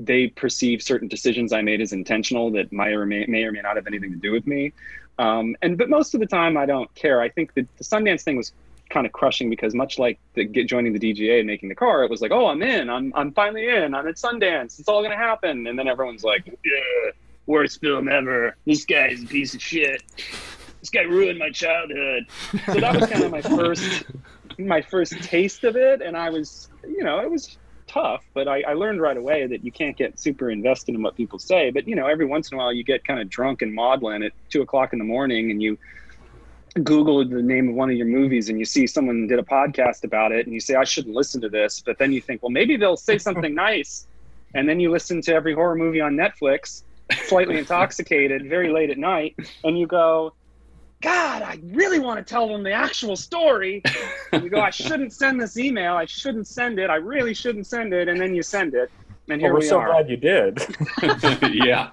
they perceive certain decisions I made as intentional that may or may, may or may not have anything to do with me. Um, and but most of the time, I don't care. I think the, the Sundance thing was kind of crushing because much like the get, joining the DGA and making the car, it was like, oh, I'm in. I'm I'm finally in. I'm at Sundance. It's all gonna happen. And then everyone's like, yeah, worst film ever. This guy is a piece of shit. This guy ruined my childhood. So that was kind of my first my first taste of it, and I was, you know, it was tough, but I, I, learned right away that you can't get super invested in what people say. But you know, every once in a while, you get kind of drunk and maudlin at two o'clock in the morning, and you Google the name of one of your movies, and you see someone did a podcast about it, and you say, "I shouldn't listen to this," but then you think, "Well, maybe they'll say something nice," and then you listen to every horror movie on Netflix, slightly intoxicated, very late at night, and you go, God, I really want to tell them the actual story. And you go, I shouldn't send this email. I shouldn't send it. I really shouldn't send it. And then you send it. And here well, we're we so are. glad you did. yeah.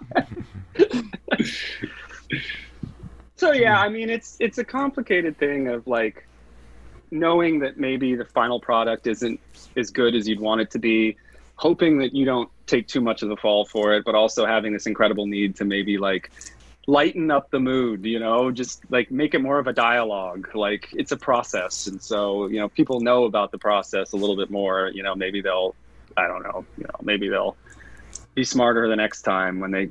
so yeah, I mean, it's it's a complicated thing of like knowing that maybe the final product isn't as good as you'd want it to be, hoping that you don't take too much of the fall for it, but also having this incredible need to maybe like lighten up the mood you know just like make it more of a dialogue like it's a process. And so you know people know about the process a little bit more you know maybe they'll i don't know you know maybe they'll be smarter the next time when they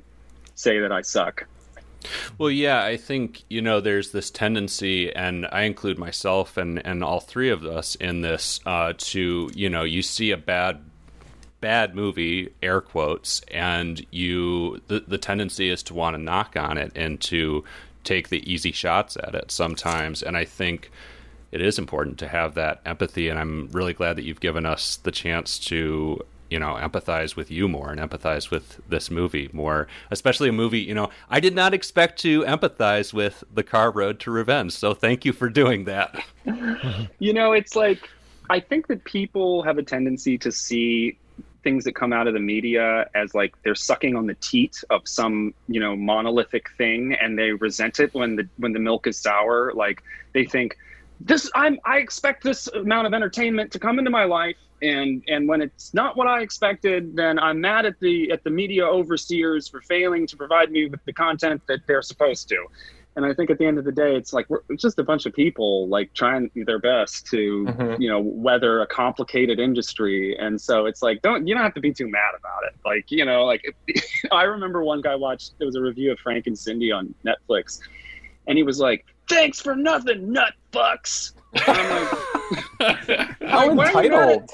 say that i suck. Well, yeah, I think you know there's this tendency, and I include myself and and all three of us in this uh, to you know you see a bad bad movie, air quotes, and you the, the tendency is to want to knock on it and to take the easy shots at it sometimes. And I think it is important to have that empathy. And I'm really glad that you've given us the chance to you know empathize with you more and empathize with this movie more especially a movie you know i did not expect to empathize with the car road to revenge so thank you for doing that you know it's like i think that people have a tendency to see things that come out of the media as like they're sucking on the teat of some you know monolithic thing and they resent it when the when the milk is sour. Like they think this i'm i expect this amount of entertainment to come into my life and and when it's not what i expected then i'm mad at the at the media overseers for failing to provide me with the content that they're supposed to and I think at the end of the day, it's like we're it's just a bunch of people like trying their best to mm-hmm. you know weather a complicated industry, and so it's like don't you don't have to be too mad about it. Like you know, like I remember one guy watched there was a review of Frank and Cindy on Netflix, and he was like, "Thanks for nothing, nut fucks." Like, How like, entitled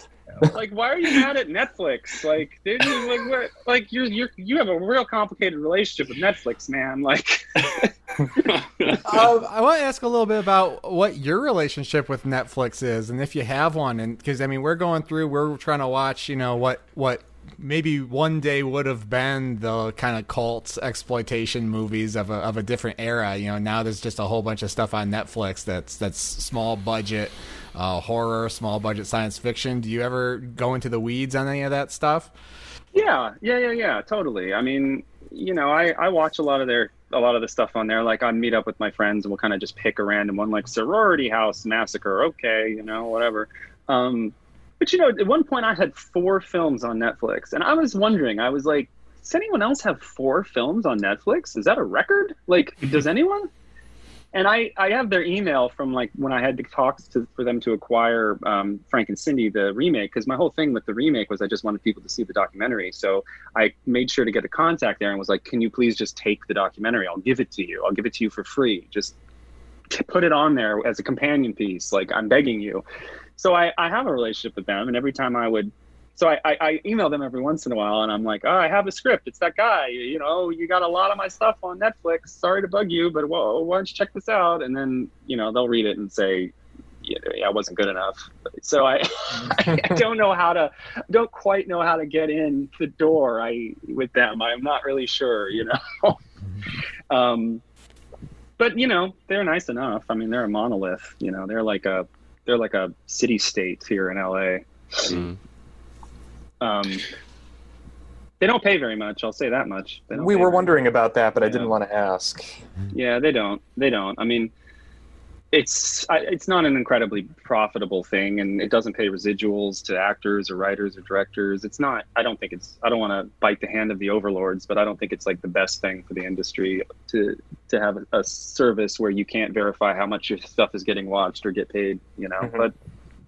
like, why are you mad at Netflix? Like, like, what, like you're you you have a real complicated relationship with Netflix, man. Like, uh, I want to ask a little bit about what your relationship with Netflix is, and if you have one. And because I mean, we're going through, we're trying to watch, you know, what what maybe one day would have been the kind of cult exploitation movies of a, of a different era. You know, now there's just a whole bunch of stuff on Netflix that's that's small budget uh, horror, small budget science fiction. Do you ever go into the weeds on any of that stuff? Yeah, yeah, yeah, yeah, totally. I mean, you know, I, I watch a lot of their a lot of the stuff on there. Like I meet up with my friends and we'll kind of just pick a random one, like Sorority House Massacre. Okay, you know, whatever. Um, but you know, at one point I had four films on Netflix, and I was wondering, I was like, does anyone else have four films on Netflix? Is that a record? Like, does anyone? And I, I have their email from like when I had to talk to for them to acquire um, Frank and Cindy the remake because my whole thing with the remake was I just wanted people to see the documentary. So I made sure to get a contact there and was like can you please just take the documentary? I'll give it to you. I'll give it to you for free. Just put it on there as a companion piece. Like I'm begging you. So I, I have a relationship with them and every time I would so I, I, I, email them every once in a while and I'm like, oh, I have a script. It's that guy. You know, you got a lot of my stuff on Netflix. Sorry to bug you, but well, why don't you check this out? And then, you know, they'll read it and say, yeah, it wasn't good enough. So I, I don't know how to, don't quite know how to get in the door I with them. I'm not really sure, you know. um, but you know, they're nice enough. I mean, they're a monolith. You know, they're like a, they're like a city state here in LA. Mm. Um, they don't pay very much. I'll say that much. We were wondering about that, but yeah. I didn't want to ask. Yeah, they don't. They don't. I mean, it's it's not an incredibly profitable thing and it doesn't pay residuals to actors or writers or directors it's not i don't think it's i don't want to bite the hand of the overlords but i don't think it's like the best thing for the industry to to have a, service where you can't verify how much your stuff is getting watched or get paid you know mm-hmm. but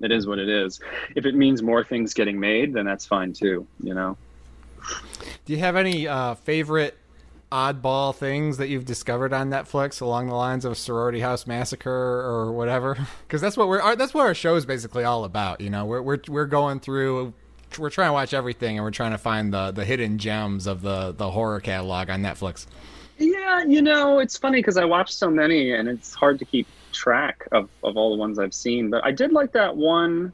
it is what it is if it means more things getting made then that's fine too you know do you have any uh, favorite oddball things that you've discovered on Netflix along the lines of Sorority House Massacre or whatever? Because that's what we're our, that's what our show is basically all about. You know, we're we're we're going through. We're trying to watch everything, and we're trying to find the the hidden gems of the the horror catalog on Netflix. Yeah, you know, it's funny because I watch so many, and it's hard to keep track of of all the ones I've seen. But I did like that one.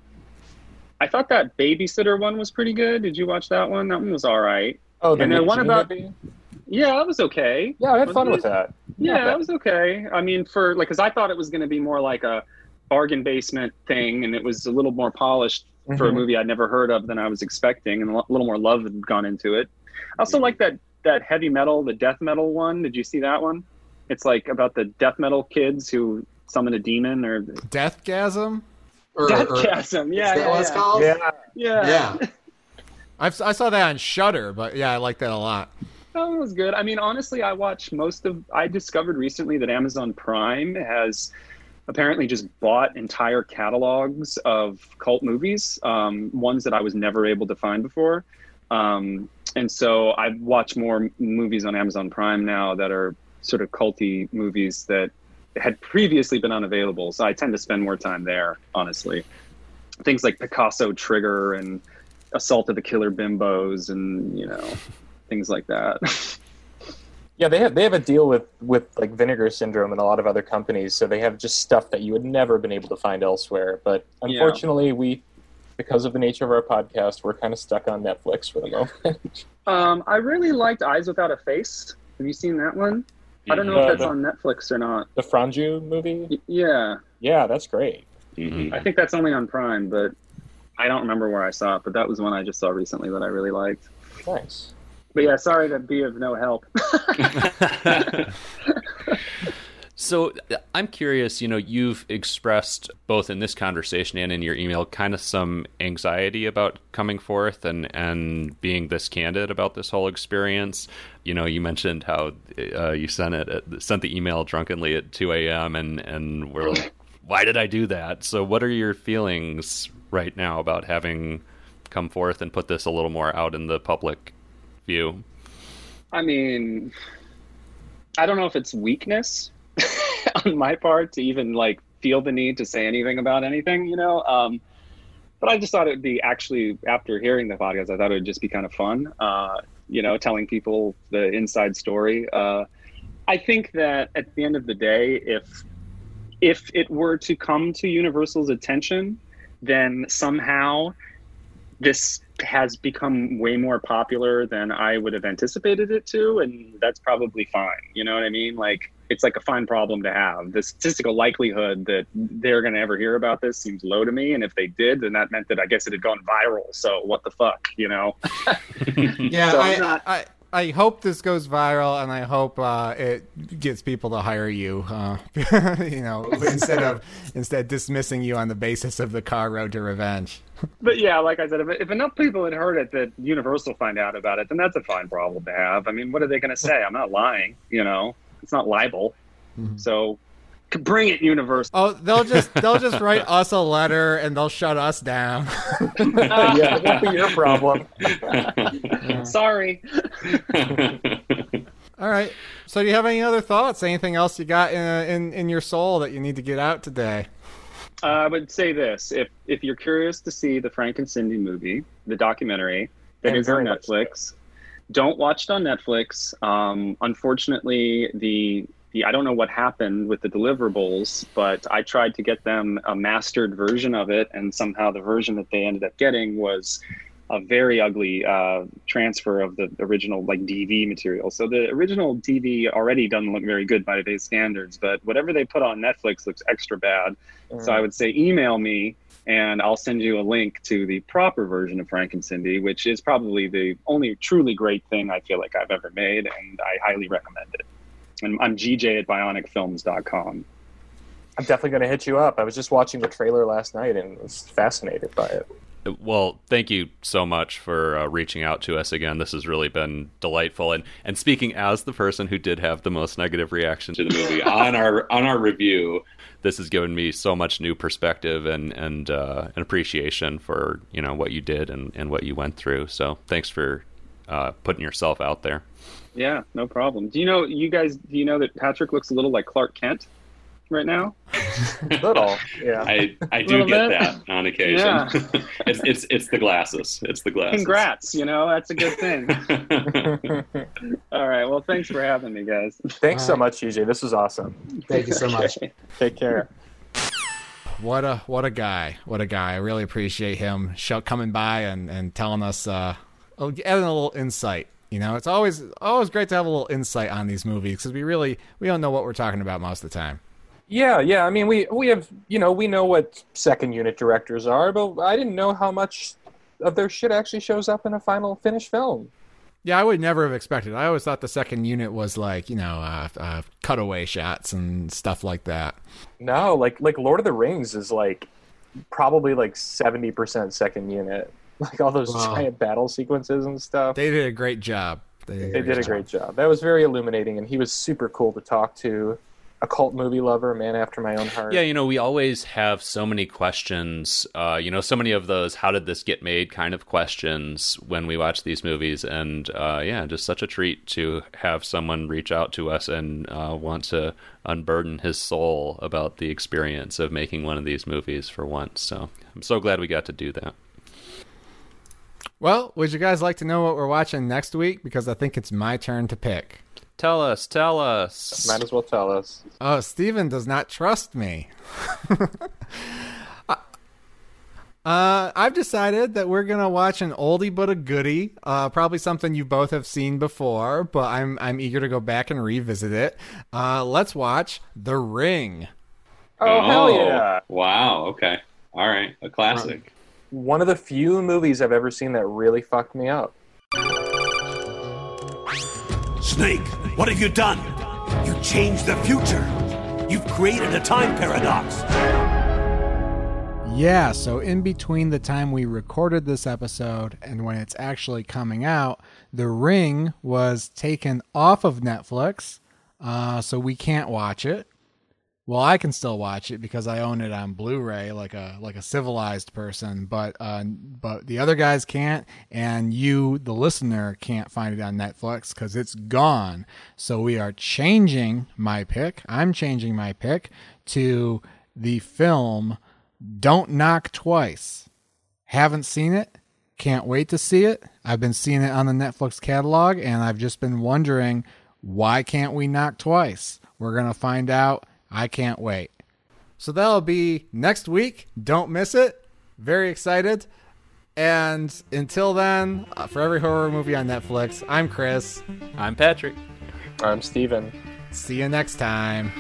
I thought that babysitter one was pretty good. Did you watch that one? That one was all right. Oh, the and then one about movie? Yeah, that was okay. Yeah, I had fun with that. Yeah, that was okay. I mean, for like, because I thought it was going to be more like a bargain basement thing, and it was a little more polished mm-hmm. for a mm-hmm. movie I'd never heard of than I was expecting, and a little more love had gone into it. I also like that that heavy metal, the death metal one. Did you see that one? It's like about the death metal kids who summon a demon or Deathgasm. Or, Deathgasm, yeah, yeah, yeah. yeah, yeah, yeah. i saw that on Shudder, but yeah, I like that a lot. That was good. I mean, honestly, I watched most of. I discovered recently that Amazon Prime has apparently just bought entire catalogs of cult movies, um, ones that I was never able to find before. Um, and so I watch more movies on Amazon Prime now that are sort of culty movies that had previously been unavailable. So I tend to spend more time there, honestly. Things like Picasso Trigger and Assault of the Killer Bimbos, and you know things like that. yeah, they have they have a deal with with like Vinegar Syndrome and a lot of other companies, so they have just stuff that you would never have been able to find elsewhere. But unfortunately, yeah. we because of the nature of our podcast, we're kind of stuck on Netflix for the moment. um, I really liked Eyes Without a Face. Have you seen that one? I don't know uh, if that's the, on Netflix or not. The Franju movie? Y- yeah. Yeah, that's great. Mm-hmm. I think that's only on Prime, but I don't remember where I saw it. But that was one I just saw recently that I really liked. Nice. But yeah, sorry to be of no help. so I'm curious, you know, you've expressed both in this conversation and in your email kind of some anxiety about coming forth and, and being this candid about this whole experience. You know, you mentioned how uh, you sent it sent the email drunkenly at 2 a.m. and and we're like, why did I do that? So, what are your feelings right now about having come forth and put this a little more out in the public view? I mean, I don't know if it's weakness on my part to even like feel the need to say anything about anything, you know. Um, but I just thought it would be actually after hearing the podcast, I thought it would just be kind of fun, uh, you know, telling people the inside story. Uh, I think that at the end of the day, if if it were to come to Universal's attention, then somehow this has become way more popular than I would have anticipated it to, and that's probably fine. You know what I mean? Like it's like a fine problem to have. The statistical likelihood that they're going to ever hear about this seems low to me, and if they did, then that meant that I guess it had gone viral. So what the fuck, you know? yeah, so I, not... I, I hope this goes viral, and I hope uh, it gets people to hire you. Uh, you know, instead of instead dismissing you on the basis of the car road to revenge. But yeah, like I said, if, if enough people had heard it that Universal find out about it, then that's a fine problem to have. I mean, what are they going to say? I'm not lying. You know, it's not libel. Mm-hmm. So bring it universe. Oh they'll just they'll just write us a letter and they'll shut us down. Yeah that'll be your problem. Sorry. All right. So do you have any other thoughts? Anything else you got in in, in your soul that you need to get out today? Uh, i would say this. If if you're curious to see the frank and cindy movie the documentary that and is on netflix don't watch it on netflix um, unfortunately the the I don't know what happened with the deliverables, but I tried to get them a mastered version of it, and somehow the version that they ended up getting was a very ugly uh, transfer of the original like DV material. So the original DV already doesn't look very good by today's standards, but whatever they put on Netflix looks extra bad. Mm. So I would say email me and I'll send you a link to the proper version of Frank and Cindy, which is probably the only truly great thing I feel like I've ever made, and I highly recommend it. And I'm GJ at bionicfilms.com. I'm definitely going to hit you up. I was just watching the trailer last night and was fascinated by it. Well, thank you so much for uh, reaching out to us again. This has really been delightful. And and speaking as the person who did have the most negative reaction to the movie on our on our review, this has given me so much new perspective and and uh, an appreciation for you know what you did and, and what you went through. So thanks for uh, putting yourself out there. Yeah, no problem. Do you know you guys? Do you know that Patrick looks a little like Clark Kent? Right now? Little, yeah. I, I do get bit. that on occasion. Yeah. it's, it's it's the glasses. It's the glasses. Congrats, you know that's a good thing. All right, well, thanks for having me, guys. Thanks so much, GJ. This was awesome. Thank you so much. Take care. What a what a guy! What a guy! I really appreciate him show, coming by and, and telling us, uh, adding a little insight you know, it's always always great to have a little insight on these movies because we really we don't know what we're talking about most of the time. Yeah, yeah. I mean, we we have you know we know what second unit directors are, but I didn't know how much of their shit actually shows up in a final finished film. Yeah, I would never have expected. I always thought the second unit was like you know uh, uh, cutaway shots and stuff like that. No, like like Lord of the Rings is like probably like seventy percent second unit. Like all those wow. giant battle sequences and stuff. They did a great job. They did, a, great, did a great job. That was very illuminating, and he was super cool to talk to a cult movie lover, man after my own heart. Yeah, you know, we always have so many questions. Uh, you know, so many of those "How did this get made?" kind of questions when we watch these movies, and uh, yeah, just such a treat to have someone reach out to us and uh, want to unburden his soul about the experience of making one of these movies for once. So I'm so glad we got to do that. Well, would you guys like to know what we're watching next week? Because I think it's my turn to pick. Tell us, tell us. Might as well tell us. Oh, Steven does not trust me. Uh, I've decided that we're gonna watch an oldie but a goodie. Uh, probably something you both have seen before, but I'm I'm eager to go back and revisit it. Uh, let's watch The Ring. Oh, oh hell yeah! Wow. Okay. All right. A classic. One of the few movies I've ever seen that really fucked me up. Snake, what have you done? You changed the future. You've created a time paradox. Yeah, so in between the time we recorded this episode and when it's actually coming out, The Ring was taken off of Netflix, uh, so we can't watch it. Well, I can still watch it because I own it on Blu-ray, like a like a civilized person. But uh, but the other guys can't, and you, the listener, can't find it on Netflix because it's gone. So we are changing my pick. I'm changing my pick to the film "Don't Knock Twice." Haven't seen it. Can't wait to see it. I've been seeing it on the Netflix catalog, and I've just been wondering why can't we knock twice. We're gonna find out I can't wait. So that'll be next week. Don't miss it. Very excited. And until then, uh, for every horror movie on Netflix, I'm Chris. I'm Patrick. I'm Steven. See you next time.